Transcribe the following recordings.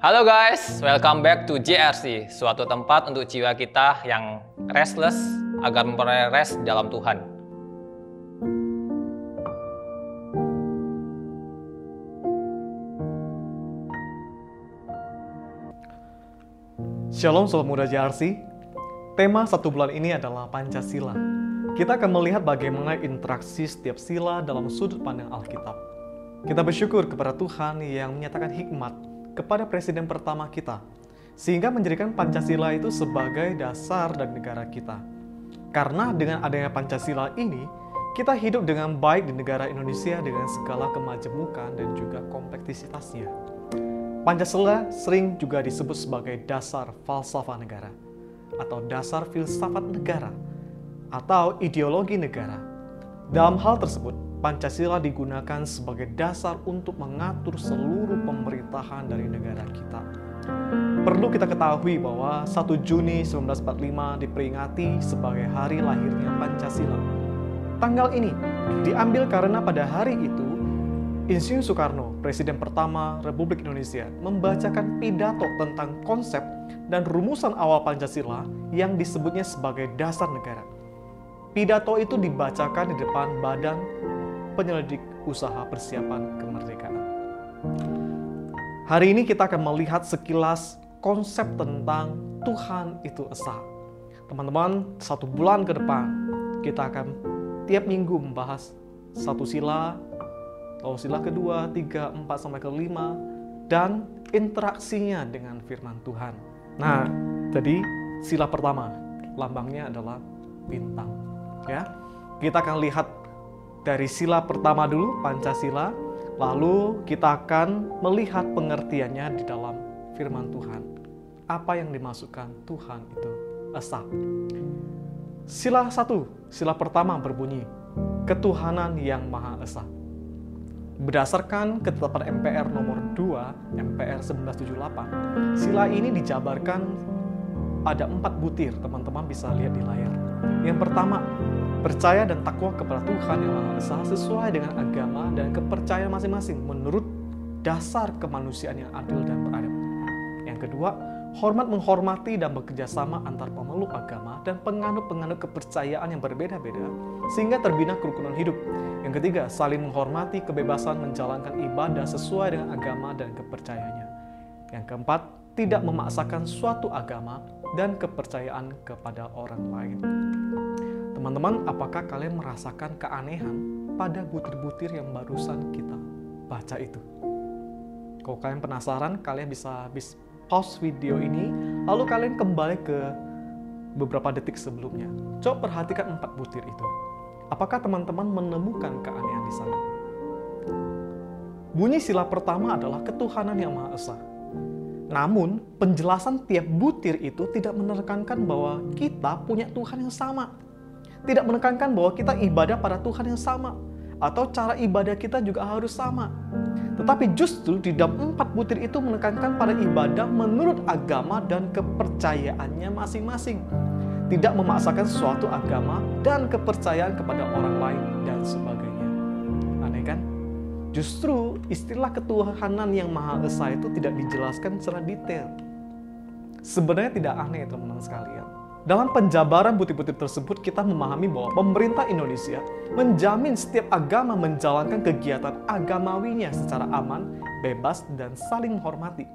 Halo guys, welcome back to JRC, suatu tempat untuk jiwa kita yang restless agar memperoleh rest dalam Tuhan. Shalom Sobat Muda JRC. Tema satu bulan ini adalah Pancasila. Kita akan melihat bagaimana interaksi setiap sila dalam sudut pandang Alkitab. Kita bersyukur kepada Tuhan yang menyatakan hikmat kepada presiden pertama kita, sehingga menjadikan Pancasila itu sebagai dasar dan negara kita. Karena dengan adanya Pancasila ini, kita hidup dengan baik di negara Indonesia dengan segala kemajemukan dan juga kompleksitasnya. Pancasila sering juga disebut sebagai dasar falsafah negara atau dasar filsafat negara atau ideologi negara. Dalam hal tersebut, Pancasila digunakan sebagai dasar untuk mengatur seluruh pemerintahan dari negara kita. Perlu kita ketahui bahwa 1 Juni 1945 diperingati sebagai hari lahirnya Pancasila. Tanggal ini diambil karena pada hari itu Insinyur Soekarno, Presiden pertama Republik Indonesia, membacakan pidato tentang konsep dan rumusan awal Pancasila yang disebutnya sebagai dasar negara. Pidato itu dibacakan di depan Badan penyelidik usaha persiapan kemerdekaan. Hari ini kita akan melihat sekilas konsep tentang Tuhan itu Esa. Teman-teman, satu bulan ke depan kita akan tiap minggu membahas satu sila, lalu sila kedua, tiga, empat, sampai ke lima, dan interaksinya dengan firman Tuhan. Nah, jadi sila pertama, lambangnya adalah bintang. Ya, kita akan lihat dari sila pertama dulu, Pancasila, lalu kita akan melihat pengertiannya di dalam firman Tuhan. Apa yang dimasukkan Tuhan itu Esa. Sila satu, sila pertama berbunyi, ketuhanan yang Maha Esa. Berdasarkan ketetapan MPR nomor 2, MPR 1978, sila ini dijabarkan ada empat butir, teman-teman bisa lihat di layar. Yang pertama, percaya dan takwa kepada Tuhan yang Maha Esa sesuai dengan agama dan kepercayaan masing-masing menurut dasar kemanusiaan yang adil dan beradab. Yang kedua, hormat menghormati dan bekerja sama antar pemeluk agama dan penganut-penganut kepercayaan yang berbeda-beda sehingga terbina kerukunan hidup. Yang ketiga, saling menghormati kebebasan menjalankan ibadah sesuai dengan agama dan kepercayaannya. Yang keempat, tidak memaksakan suatu agama dan kepercayaan kepada orang lain. Teman-teman, apakah kalian merasakan keanehan pada butir-butir yang barusan kita baca itu? Kalau kalian penasaran, kalian bisa habis pause video ini, lalu kalian kembali ke beberapa detik sebelumnya. Coba perhatikan empat butir itu. Apakah teman-teman menemukan keanehan di sana? Bunyi sila pertama adalah ketuhanan yang Maha Esa. Namun, penjelasan tiap butir itu tidak menekankan bahwa kita punya Tuhan yang sama tidak menekankan bahwa kita ibadah pada Tuhan yang sama atau cara ibadah kita juga harus sama. Tetapi justru di dalam empat butir itu menekankan pada ibadah menurut agama dan kepercayaannya masing-masing. Tidak memaksakan suatu agama dan kepercayaan kepada orang lain dan sebagainya. Aneh kan? Justru istilah ketuhanan yang Maha Esa itu tidak dijelaskan secara detail. Sebenarnya tidak aneh teman-teman sekalian dalam penjabaran butir-butir tersebut, kita memahami bahwa pemerintah Indonesia menjamin setiap agama menjalankan kegiatan agamawinya secara aman, bebas, dan saling menghormati.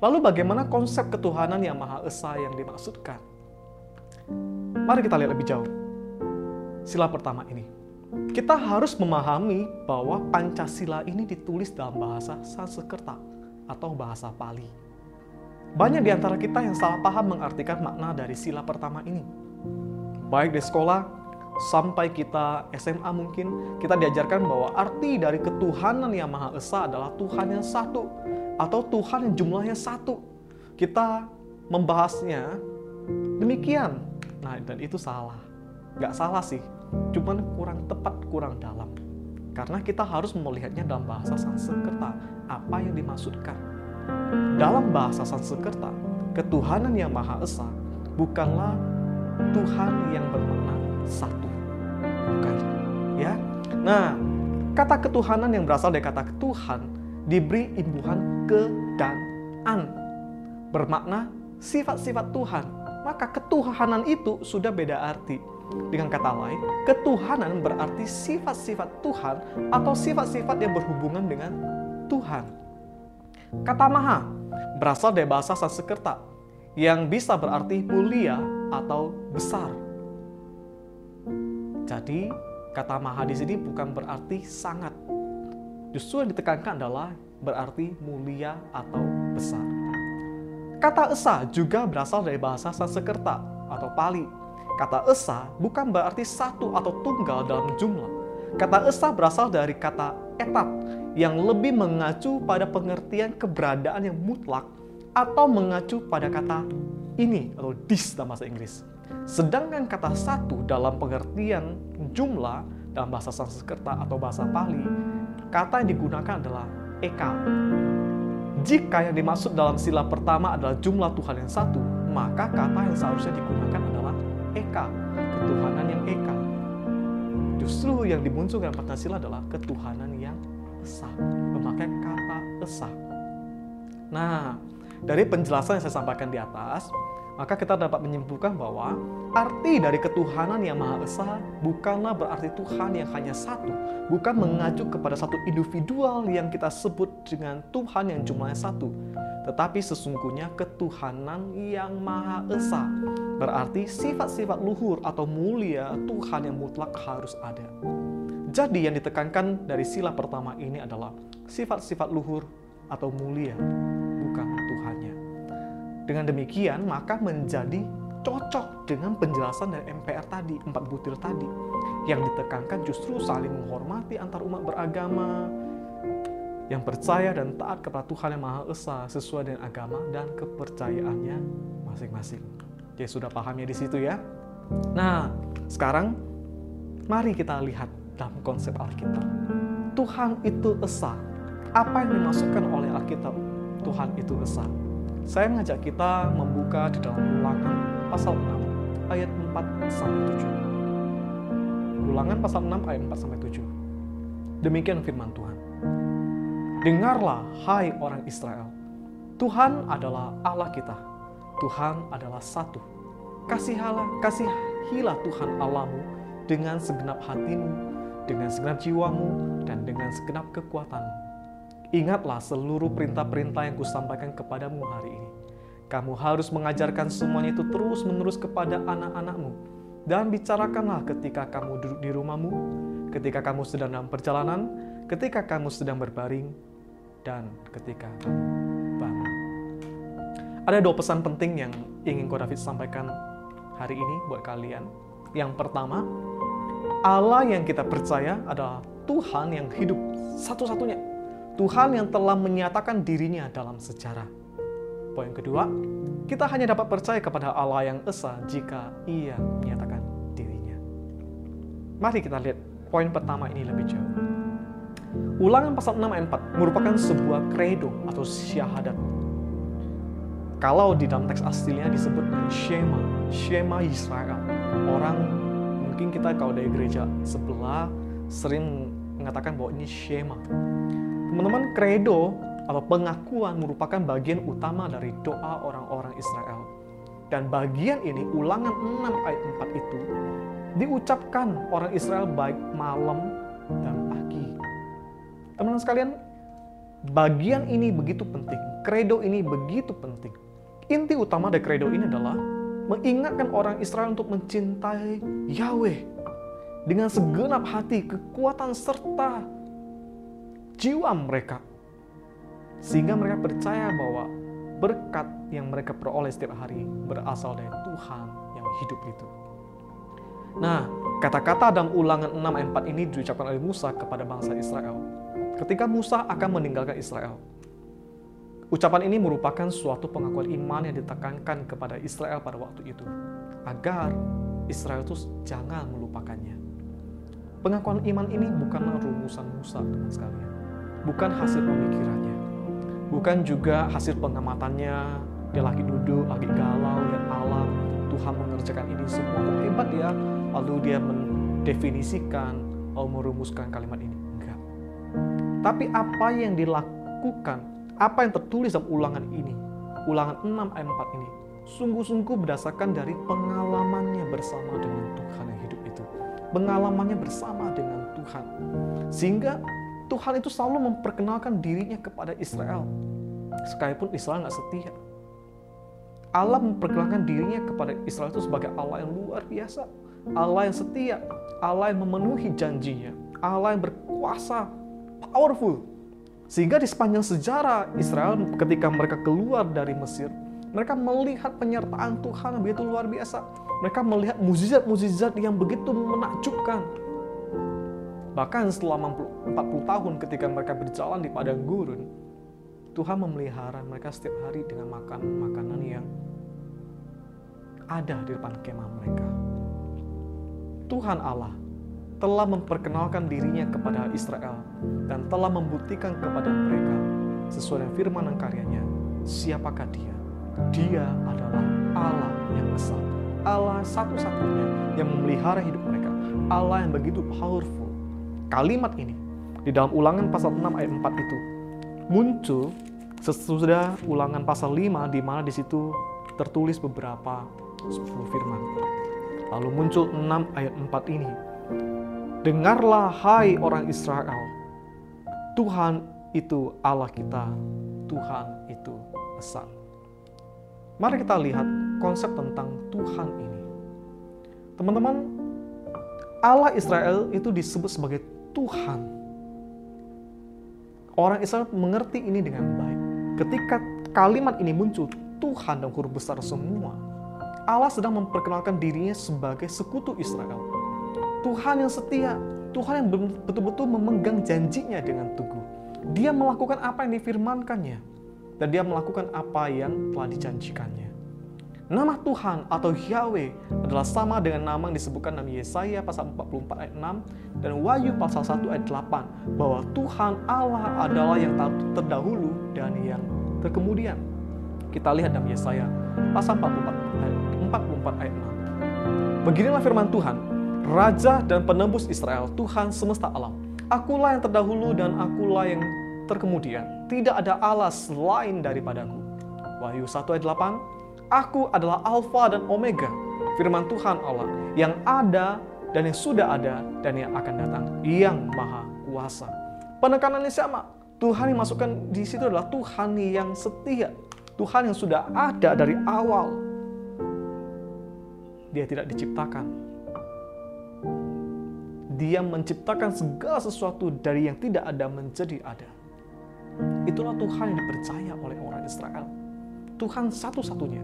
Lalu bagaimana konsep ketuhanan yang Maha Esa yang dimaksudkan? Mari kita lihat lebih jauh. Sila pertama ini. Kita harus memahami bahwa Pancasila ini ditulis dalam bahasa Sanskerta atau bahasa Pali. Banyak di antara kita yang salah paham mengartikan makna dari sila pertama ini. Baik di sekolah, sampai kita SMA mungkin, kita diajarkan bahwa arti dari ketuhanan yang Maha Esa adalah Tuhan yang satu, atau Tuhan yang jumlahnya satu. Kita membahasnya demikian. Nah, dan itu salah. Gak salah sih, cuman kurang tepat, kurang dalam. Karena kita harus melihatnya dalam bahasa Sanskerta, apa yang dimaksudkan. Dalam bahasa Sanskerta, ketuhanan yang Maha Esa bukanlah Tuhan yang bermakna satu. Bukan. Ya. Nah, kata ketuhanan yang berasal dari kata Tuhan diberi imbuhan ke dan an bermakna sifat-sifat Tuhan. Maka ketuhanan itu sudah beda arti. Dengan kata lain, ketuhanan berarti sifat-sifat Tuhan atau sifat-sifat yang berhubungan dengan Tuhan. Kata maha berasal dari bahasa Sanskerta yang bisa berarti mulia atau besar. Jadi, kata maha di sini bukan berarti sangat. Justru yang ditekankan adalah berarti mulia atau besar. Kata esa juga berasal dari bahasa Sanskerta atau Pali. Kata esa bukan berarti satu atau tunggal dalam jumlah. Kata esa berasal dari kata etat yang lebih mengacu pada pengertian keberadaan yang mutlak atau mengacu pada kata ini atau this dalam bahasa Inggris. Sedangkan kata satu dalam pengertian jumlah dalam bahasa Sanskerta atau bahasa Pali, kata yang digunakan adalah eka. Jika yang dimaksud dalam sila pertama adalah jumlah Tuhan yang satu, maka kata yang seharusnya digunakan adalah eka, ketuhanan yang eka. Justru yang dimunculkan pada sila adalah ketuhanan esa, memakai kata esa. Nah, dari penjelasan yang saya sampaikan di atas, maka kita dapat menyimpulkan bahwa arti dari ketuhanan yang Maha Esa bukanlah berarti Tuhan yang hanya satu, bukan mengacu kepada satu individual yang kita sebut dengan Tuhan yang jumlahnya satu, tetapi sesungguhnya ketuhanan yang Maha Esa. Berarti sifat-sifat luhur atau mulia Tuhan yang mutlak harus ada. Jadi yang ditekankan dari sila pertama ini adalah sifat-sifat luhur atau mulia, bukan Tuhannya. Dengan demikian, maka menjadi cocok dengan penjelasan dari MPR tadi, empat butir tadi, yang ditekankan justru saling menghormati antar umat beragama, yang percaya dan taat kepada Tuhan yang Maha Esa sesuai dengan agama dan kepercayaannya masing-masing. Oke, sudah pahamnya di situ ya. Nah, sekarang mari kita lihat dalam konsep Alkitab. Tuhan itu Esa. Apa yang dimasukkan oleh Alkitab? Tuhan itu Esa saya mengajak kita membuka di dalam ulangan pasal 6 ayat 4 sampai 7. Ulangan pasal 6 ayat 4 sampai 7. Demikian firman Tuhan. Dengarlah hai orang Israel. Tuhan adalah Allah kita. Tuhan adalah satu. Kasihalah, kasihilah Tuhan Allahmu dengan segenap hatimu, dengan segenap jiwamu, dan dengan segenap kekuatanmu Ingatlah seluruh perintah-perintah yang kusampaikan kepadamu hari ini. Kamu harus mengajarkan semuanya itu terus-menerus kepada anak-anakmu. Dan bicarakanlah ketika kamu duduk di rumahmu, ketika kamu sedang dalam perjalanan, ketika kamu sedang berbaring, dan ketika kamu bangun. Ada dua pesan penting yang ingin Ko David sampaikan hari ini buat kalian. Yang pertama, Allah yang kita percaya adalah Tuhan yang hidup satu-satunya Tuhan yang telah menyatakan dirinya dalam sejarah. Poin kedua, kita hanya dapat percaya kepada Allah yang esa jika ia menyatakan dirinya. Mari kita lihat poin pertama ini lebih jauh. Ulangan pasal 6 ayat 4 merupakan sebuah kredo atau syahadat. Kalau di dalam teks aslinya disebut Shema, Shema Israel. Orang mungkin kita kalau dari gereja sebelah sering mengatakan bahwa ini Shema. Teman-teman, kredo atau pengakuan merupakan bagian utama dari doa orang-orang Israel. Dan bagian ini, ulangan 6 ayat 4 itu, diucapkan orang Israel baik malam dan pagi. Teman-teman sekalian, bagian ini begitu penting. Kredo ini begitu penting. Inti utama dari kredo ini adalah mengingatkan orang Israel untuk mencintai Yahweh dengan segenap hati, kekuatan serta jiwa mereka. Sehingga mereka percaya bahwa berkat yang mereka peroleh setiap hari berasal dari Tuhan yang hidup itu. Nah, kata-kata dalam ulangan 6 ayat 4 ini diucapkan oleh Musa kepada bangsa Israel. Ketika Musa akan meninggalkan Israel. Ucapan ini merupakan suatu pengakuan iman yang ditekankan kepada Israel pada waktu itu. Agar Israel itu jangan melupakannya. Pengakuan iman ini bukanlah rumusan Musa dengan sekalian bukan hasil pemikirannya, bukan juga hasil pengamatannya. Dia lagi duduk, lagi galau, lihat alam, Tuhan mengerjakan ini semua. Kok hebat ya? Lalu dia mendefinisikan, lalu merumuskan kalimat ini. Enggak. Tapi apa yang dilakukan apa yang tertulis dalam ulangan ini, ulangan 6 ayat 4 ini, sungguh-sungguh berdasarkan dari pengalamannya bersama dengan Tuhan yang hidup itu. Pengalamannya bersama dengan Tuhan. Sehingga Tuhan itu selalu memperkenalkan dirinya kepada Israel. Sekalipun Israel nggak setia. Allah memperkenalkan dirinya kepada Israel itu sebagai Allah yang luar biasa. Allah yang setia. Allah yang memenuhi janjinya. Allah yang berkuasa, powerful. Sehingga di sepanjang sejarah Israel ketika mereka keluar dari Mesir, mereka melihat penyertaan Tuhan yang begitu luar biasa. Mereka melihat mukjizat-mukjizat yang begitu menakjubkan. Bahkan selama 40 tahun ketika mereka berjalan di padang gurun, Tuhan memelihara mereka setiap hari dengan makan makanan yang ada di depan kemah mereka. Tuhan Allah telah memperkenalkan dirinya kepada Israel dan telah membuktikan kepada mereka sesuai dengan firman dan karyanya siapakah dia dia adalah Allah yang besar. Allah satu-satunya yang memelihara hidup mereka. Allah yang begitu powerful. Kalimat ini di dalam ulangan pasal 6 ayat 4 itu muncul sesudah ulangan pasal 5 di mana di situ tertulis beberapa 10 firman. Lalu muncul 6 ayat 4 ini. Dengarlah hai orang Israel. Tuhan itu Allah kita. Tuhan itu besar. Mari kita lihat konsep tentang Tuhan ini. Teman-teman, Allah Israel itu disebut sebagai Tuhan. Orang Israel mengerti ini dengan baik. Ketika kalimat ini muncul, Tuhan dan huruf besar semua, Allah sedang memperkenalkan dirinya sebagai sekutu Israel. Tuhan yang setia, Tuhan yang betul-betul memegang janjinya dengan teguh. Dia melakukan apa yang difirmankannya dan dia melakukan apa yang telah dijanjikannya. Nama Tuhan atau Yahweh adalah sama dengan nama yang disebutkan dalam Yesaya pasal 44 ayat 6 dan Wahyu pasal 1 ayat 8 bahwa Tuhan Allah adalah yang terdahulu dan yang terkemudian. Kita lihat dalam Yesaya pasal 44 ayat 44 ayat 6. Beginilah firman Tuhan, Raja dan penebus Israel, Tuhan semesta alam. Akulah yang terdahulu dan akulah yang terkemudian. Tidak ada Allah selain daripadaku. Wahyu 1 ayat 8, Aku adalah Alfa dan Omega, firman Tuhan Allah, yang ada dan yang sudah ada dan yang akan datang, yang maha kuasa. Penekanannya sama. Tuhan yang masukkan di situ adalah Tuhan yang setia. Tuhan yang sudah ada dari awal. Dia tidak diciptakan. Dia menciptakan segala sesuatu dari yang tidak ada menjadi ada. Itulah Tuhan yang dipercaya oleh orang Israel. Tuhan satu-satunya.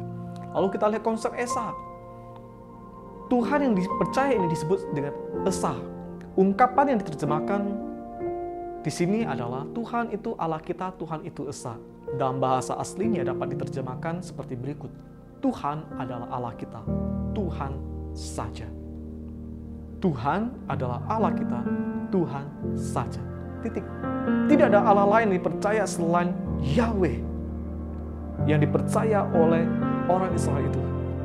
Lalu kita lihat konsep Esa. Tuhan yang dipercaya ini disebut dengan Esa. Ungkapan yang diterjemahkan di sini adalah Tuhan itu Allah kita, Tuhan itu Esa. Dalam bahasa aslinya dapat diterjemahkan seperti berikut. Tuhan adalah Allah kita, Tuhan saja. Tuhan adalah Allah kita, Tuhan saja. Titik. Tidak ada Allah lain yang dipercaya selain Yahweh yang dipercaya oleh orang Israel itu.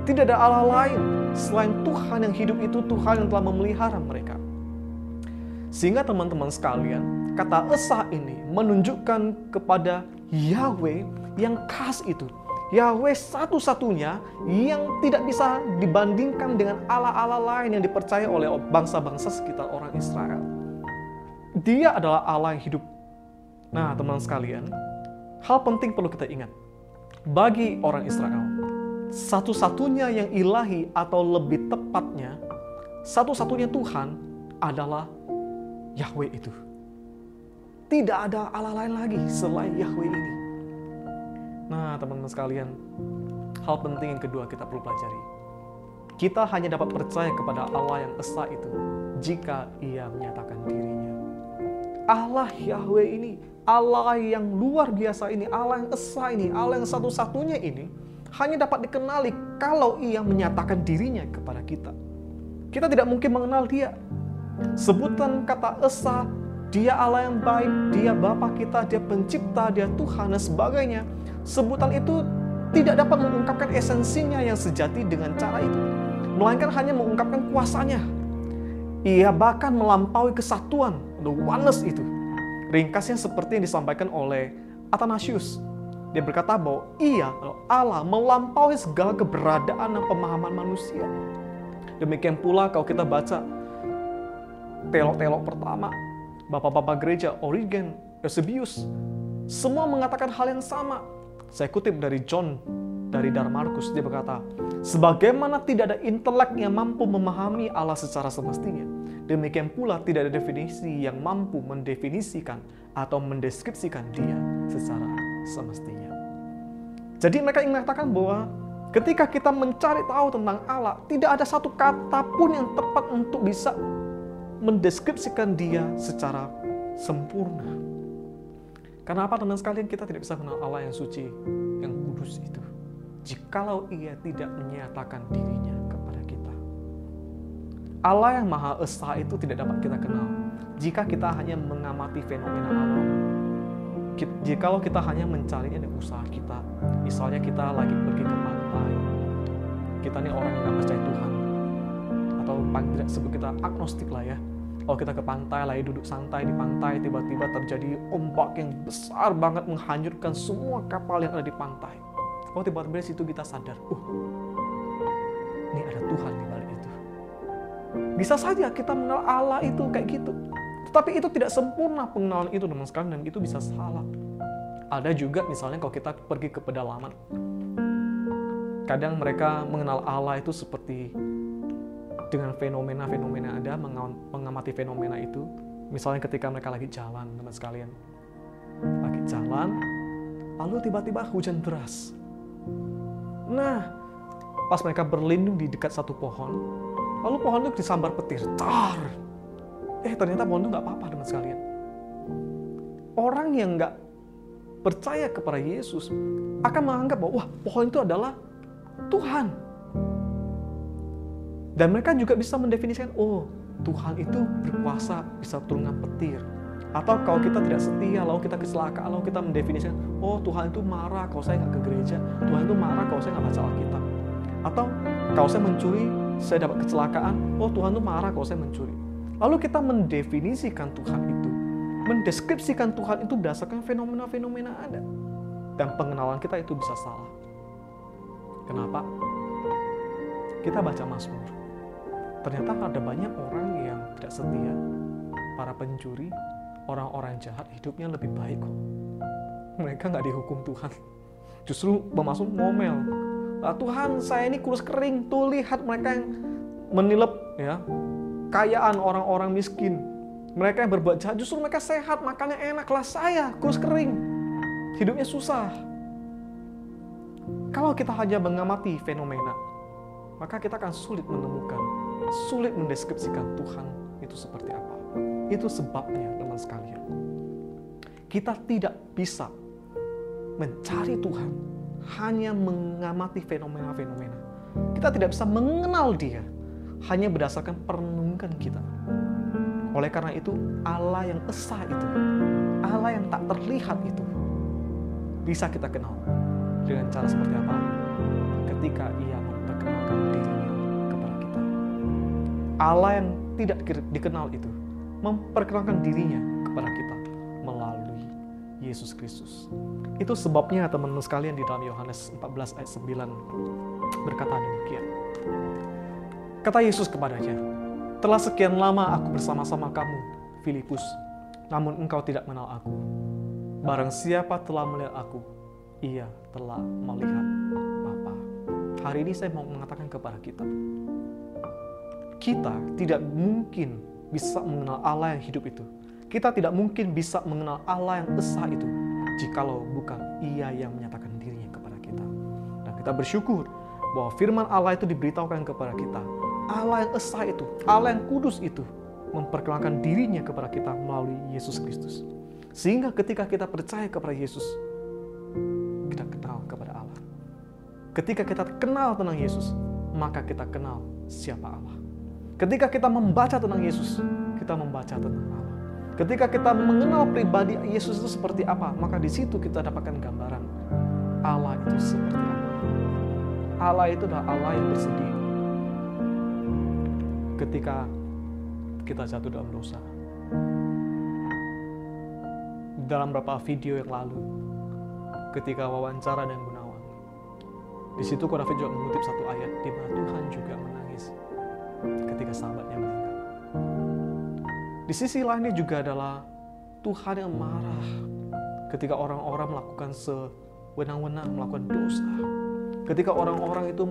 Tidak ada Allah lain selain Tuhan yang hidup itu, Tuhan yang telah memelihara mereka. Sehingga teman-teman sekalian, kata Esa ini menunjukkan kepada Yahweh yang khas itu. Yahweh satu-satunya yang tidak bisa dibandingkan dengan Allah-Allah lain yang dipercaya oleh bangsa-bangsa sekitar orang Israel. Dia adalah Allah yang hidup. Nah, teman sekalian, hal penting perlu kita ingat. Bagi orang Israel, satu-satunya yang ilahi atau lebih tepatnya, satu-satunya Tuhan adalah Yahweh itu. Tidak ada Allah lain lagi selain Yahweh ini. Nah, teman-teman sekalian, hal penting yang kedua kita perlu pelajari. Kita hanya dapat percaya kepada Allah yang esa itu jika ia menyatakan dirinya. Allah Yahweh ini, Allah yang luar biasa ini, Allah yang esa ini, Allah yang satu-satunya ini, hanya dapat dikenali kalau ia menyatakan dirinya kepada kita. Kita tidak mungkin mengenal dia. Sebutan kata esa, dia Allah yang baik, dia Bapa kita, dia pencipta, dia Tuhan, dan sebagainya. Sebutan itu tidak dapat mengungkapkan esensinya yang sejati dengan cara itu. Melainkan hanya mengungkapkan kuasanya. Ia bahkan melampaui kesatuan the oneness itu. Ringkasnya seperti yang disampaikan oleh Athanasius dia berkata bahwa ia Allah melampaui segala keberadaan dan pemahaman manusia. Demikian pula kalau kita baca telok-telok pertama, bapak-bapak gereja Origen, Eusebius, semua mengatakan hal yang sama. Saya kutip dari John dari Darmarkus dia berkata, sebagaimana tidak ada intelek yang mampu memahami Allah secara semestinya, demikian pula tidak ada definisi yang mampu mendefinisikan atau mendeskripsikan dia secara semestinya. Jadi mereka ingin mengatakan bahwa ketika kita mencari tahu tentang Allah, tidak ada satu kata pun yang tepat untuk bisa mendeskripsikan dia secara sempurna. Karena apa teman sekalian kita tidak bisa mengenal Allah yang suci, yang kudus itu. Jikalau ia tidak menyatakan dirinya kepada kita. Allah yang Maha Esa itu tidak dapat kita kenal jika kita hanya mengamati fenomena alam jikalau kita hanya mencarinya dengan usaha kita, misalnya kita lagi pergi ke pantai, kita ini orang yang nggak percaya Tuhan, atau paling tidak sebut kita agnostik lah ya. Kalau kita ke pantai, lagi duduk santai di pantai, tiba-tiba terjadi ombak yang besar banget menghancurkan semua kapal yang ada di pantai. Kalau tiba-tiba di situ kita sadar, uh, ini ada Tuhan di balik itu. Bisa saja kita mengenal Allah itu kayak gitu. Tetapi itu tidak sempurna pengenalan itu teman sekalian dan itu bisa salah. Ada juga misalnya kalau kita pergi ke pedalaman. Kadang mereka mengenal Allah itu seperti dengan fenomena-fenomena ada, mengamati fenomena itu. Misalnya ketika mereka lagi jalan, teman sekalian. Lagi jalan, lalu tiba-tiba hujan deras. Nah, pas mereka berlindung di dekat satu pohon, lalu pohon itu disambar petir. Tar! Eh ternyata pohon itu nggak apa-apa dengan sekalian. Orang yang nggak percaya kepada Yesus akan menganggap bahwa wah pohon itu adalah Tuhan. Dan mereka juga bisa mendefinisikan, oh Tuhan itu berkuasa bisa turunkan petir. Atau kalau kita tidak setia, lalu kita kecelakaan, lalu kita mendefinisikan, oh Tuhan itu marah kalau saya nggak ke gereja, Tuhan itu marah kalau saya nggak baca Alkitab. Atau kalau saya mencuri, saya dapat kecelakaan, oh Tuhan itu marah kalau saya mencuri. Lalu kita mendefinisikan Tuhan itu, mendeskripsikan Tuhan itu berdasarkan fenomena-fenomena ada. Dan pengenalan kita itu bisa salah. Kenapa? Kita baca Mazmur. Ternyata ada banyak orang yang tidak setia, para pencuri, orang-orang jahat hidupnya lebih baik kok. Mereka nggak dihukum Tuhan. Justru bermasuk ngomel. Nah, Tuhan saya ini kurus kering, tuh lihat mereka yang menilep ya kekayaan orang-orang miskin. Mereka yang berbuat jahat, justru mereka sehat, makannya enak. Lah saya, kurus kering. Hidupnya susah. Kalau kita hanya mengamati fenomena, maka kita akan sulit menemukan, sulit mendeskripsikan Tuhan itu seperti apa. Itu sebabnya, teman sekalian. Kita tidak bisa mencari Tuhan hanya mengamati fenomena-fenomena. Kita tidak bisa mengenal Dia hanya berdasarkan perenungan kita. Oleh karena itu, Allah yang esa itu, Allah yang tak terlihat itu, bisa kita kenal dengan cara seperti apa? Ketika ia memperkenalkan kita. Allah yang tidak dikenal itu, memperkenalkan dirinya kepada kita melalui Yesus Kristus. Itu sebabnya teman-teman sekalian di dalam Yohanes 14 ayat 9 berkata demikian. Kata Yesus kepadanya, telah sekian lama aku bersama-sama kamu, Filipus, namun engkau tidak mengenal aku. Barang siapa telah melihat aku, ia telah melihat Bapa. Hari ini saya mau mengatakan kepada kita, kita tidak mungkin bisa mengenal Allah yang hidup itu. Kita tidak mungkin bisa mengenal Allah yang esa itu, jikalau bukan ia yang menyatakan dirinya kepada kita. Dan kita bersyukur bahwa firman Allah itu diberitahukan kepada kita Allah yang esa itu, Allah yang kudus itu memperkenalkan dirinya kepada kita melalui Yesus Kristus. Sehingga ketika kita percaya kepada Yesus, kita kenal kepada Allah. Ketika kita kenal tentang Yesus, maka kita kenal siapa Allah. Ketika kita membaca tentang Yesus, kita membaca tentang Allah. Ketika kita mengenal pribadi Yesus itu seperti apa, maka di situ kita dapatkan gambaran Allah itu seperti apa. Allah itu adalah Allah yang bersedia ketika kita jatuh dalam dosa. Dalam beberapa video yang lalu, ketika wawancara dengan Gunawan. Di situ Ko David juga mengutip satu ayat di mana Tuhan juga ketika sahabatnya meninggal. Di sisi lainnya juga adalah Tuhan yang marah ketika orang-orang melakukan sewenang-wenang melakukan dosa. Ketika orang-orang itu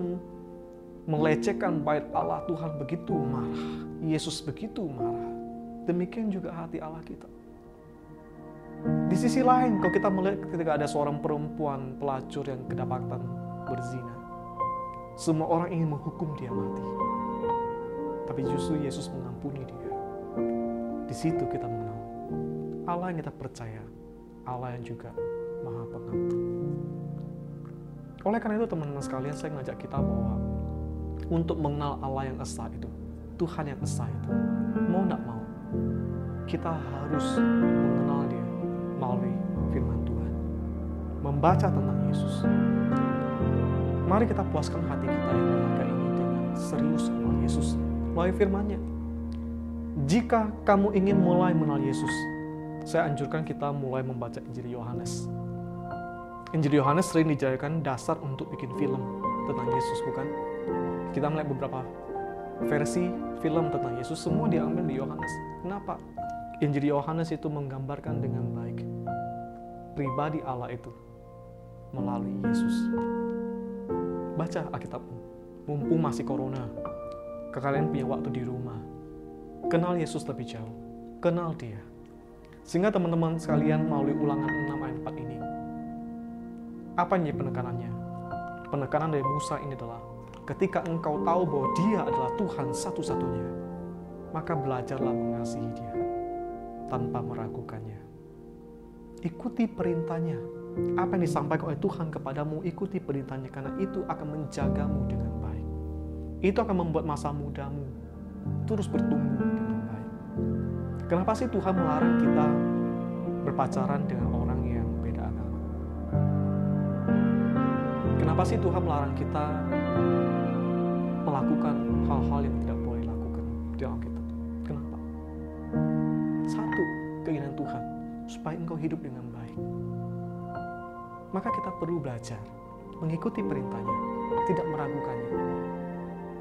melecehkan bait Allah, Tuhan begitu marah. Yesus begitu marah. Demikian juga hati Allah kita. Di sisi lain, kalau kita melihat ketika ada seorang perempuan pelacur yang kedapatan berzina, semua orang ingin menghukum dia mati. Tapi justru Yesus mengampuni dia. Di situ kita mengenal Allah yang kita percaya, Allah yang juga Maha Pengampun. Oleh karena itu teman-teman sekalian, saya ngajak kita bahwa untuk mengenal Allah yang esa itu, Tuhan yang esa itu, mau tidak mau, kita harus mengenal Dia melalui firman Tuhan. Membaca tentang Yesus. Mari kita puaskan hati kita yang berharga ini dengan serius mengenal Yesus melalui firman-Nya. Jika kamu ingin mulai mengenal Yesus, saya anjurkan kita mulai membaca Injil Yohanes. Injil Yohanes sering dijadikan dasar untuk bikin film tentang Yesus, bukan? Kita melihat beberapa versi film tentang Yesus, semua diambil di Yohanes. Kenapa? Injil Yohanes itu menggambarkan dengan baik pribadi Allah itu melalui Yesus. Baca Alkitabmu, mumpung masih corona, kalian punya waktu di rumah. Kenal Yesus lebih jauh, kenal dia. Sehingga teman-teman sekalian melalui ulangan 6 ayat 4 ini, apa yang penekanannya? Penekanan dari Musa ini adalah ketika engkau tahu bahwa dia adalah Tuhan satu-satunya, maka belajarlah mengasihi dia tanpa meragukannya. Ikuti perintahnya. Apa yang disampaikan oleh Tuhan kepadamu, ikuti perintahnya karena itu akan menjagamu dengan. Itu akan membuat masa mudamu terus bertumbuh dengan baik. Kenapa sih Tuhan melarang kita berpacaran dengan orang yang beda agama? Kenapa sih Tuhan melarang kita melakukan hal-hal yang tidak boleh dilakukan di kita? Kenapa? Satu, keinginan Tuhan supaya engkau hidup dengan baik. Maka kita perlu belajar mengikuti perintahnya, tidak meragukannya.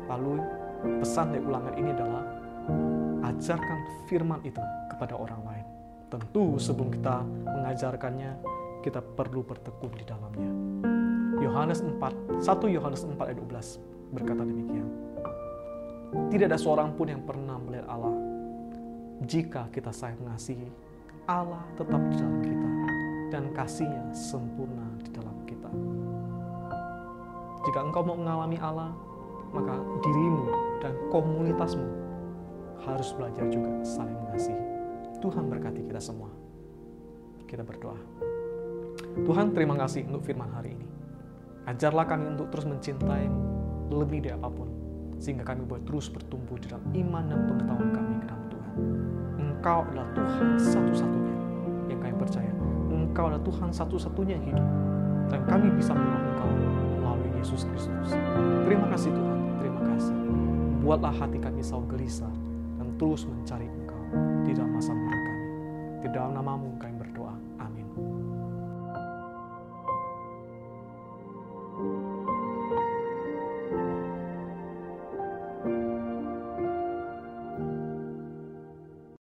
Lalu pesan dari ulangan ini adalah ajarkan firman itu kepada orang lain. Tentu sebelum kita mengajarkannya, kita perlu bertekun di dalamnya. Yohanes 4, 1 Yohanes 4 ayat 12 berkata demikian. Tidak ada seorang pun yang pernah melihat Allah. Jika kita sayang mengasihi, Allah tetap di dalam kita dan kasihnya sempurna di dalam kita. Jika engkau mau mengalami Allah, maka dirimu dan komunitasmu harus belajar juga saling mengasihi. Tuhan berkati kita semua. Kita berdoa. Tuhan terima kasih untuk firman hari ini. Ajarlah kami untuk terus mencintaimu lebih dari apa pun, sehingga kami boleh terus bertumbuh di dalam iman dan pengetahuan kami ke dalam Tuhan. Engkau adalah Tuhan satu-satunya yang kami percaya. Engkau adalah Tuhan satu-satunya yang hidup. Dan kami bisa mengenal Engkau melalui Yesus Kristus. Terima kasih Tuhan, kasih. Buatlah hati kami selalu gelisah dan terus mencari Engkau di dalam masa muda kami. Di dalam namamu kami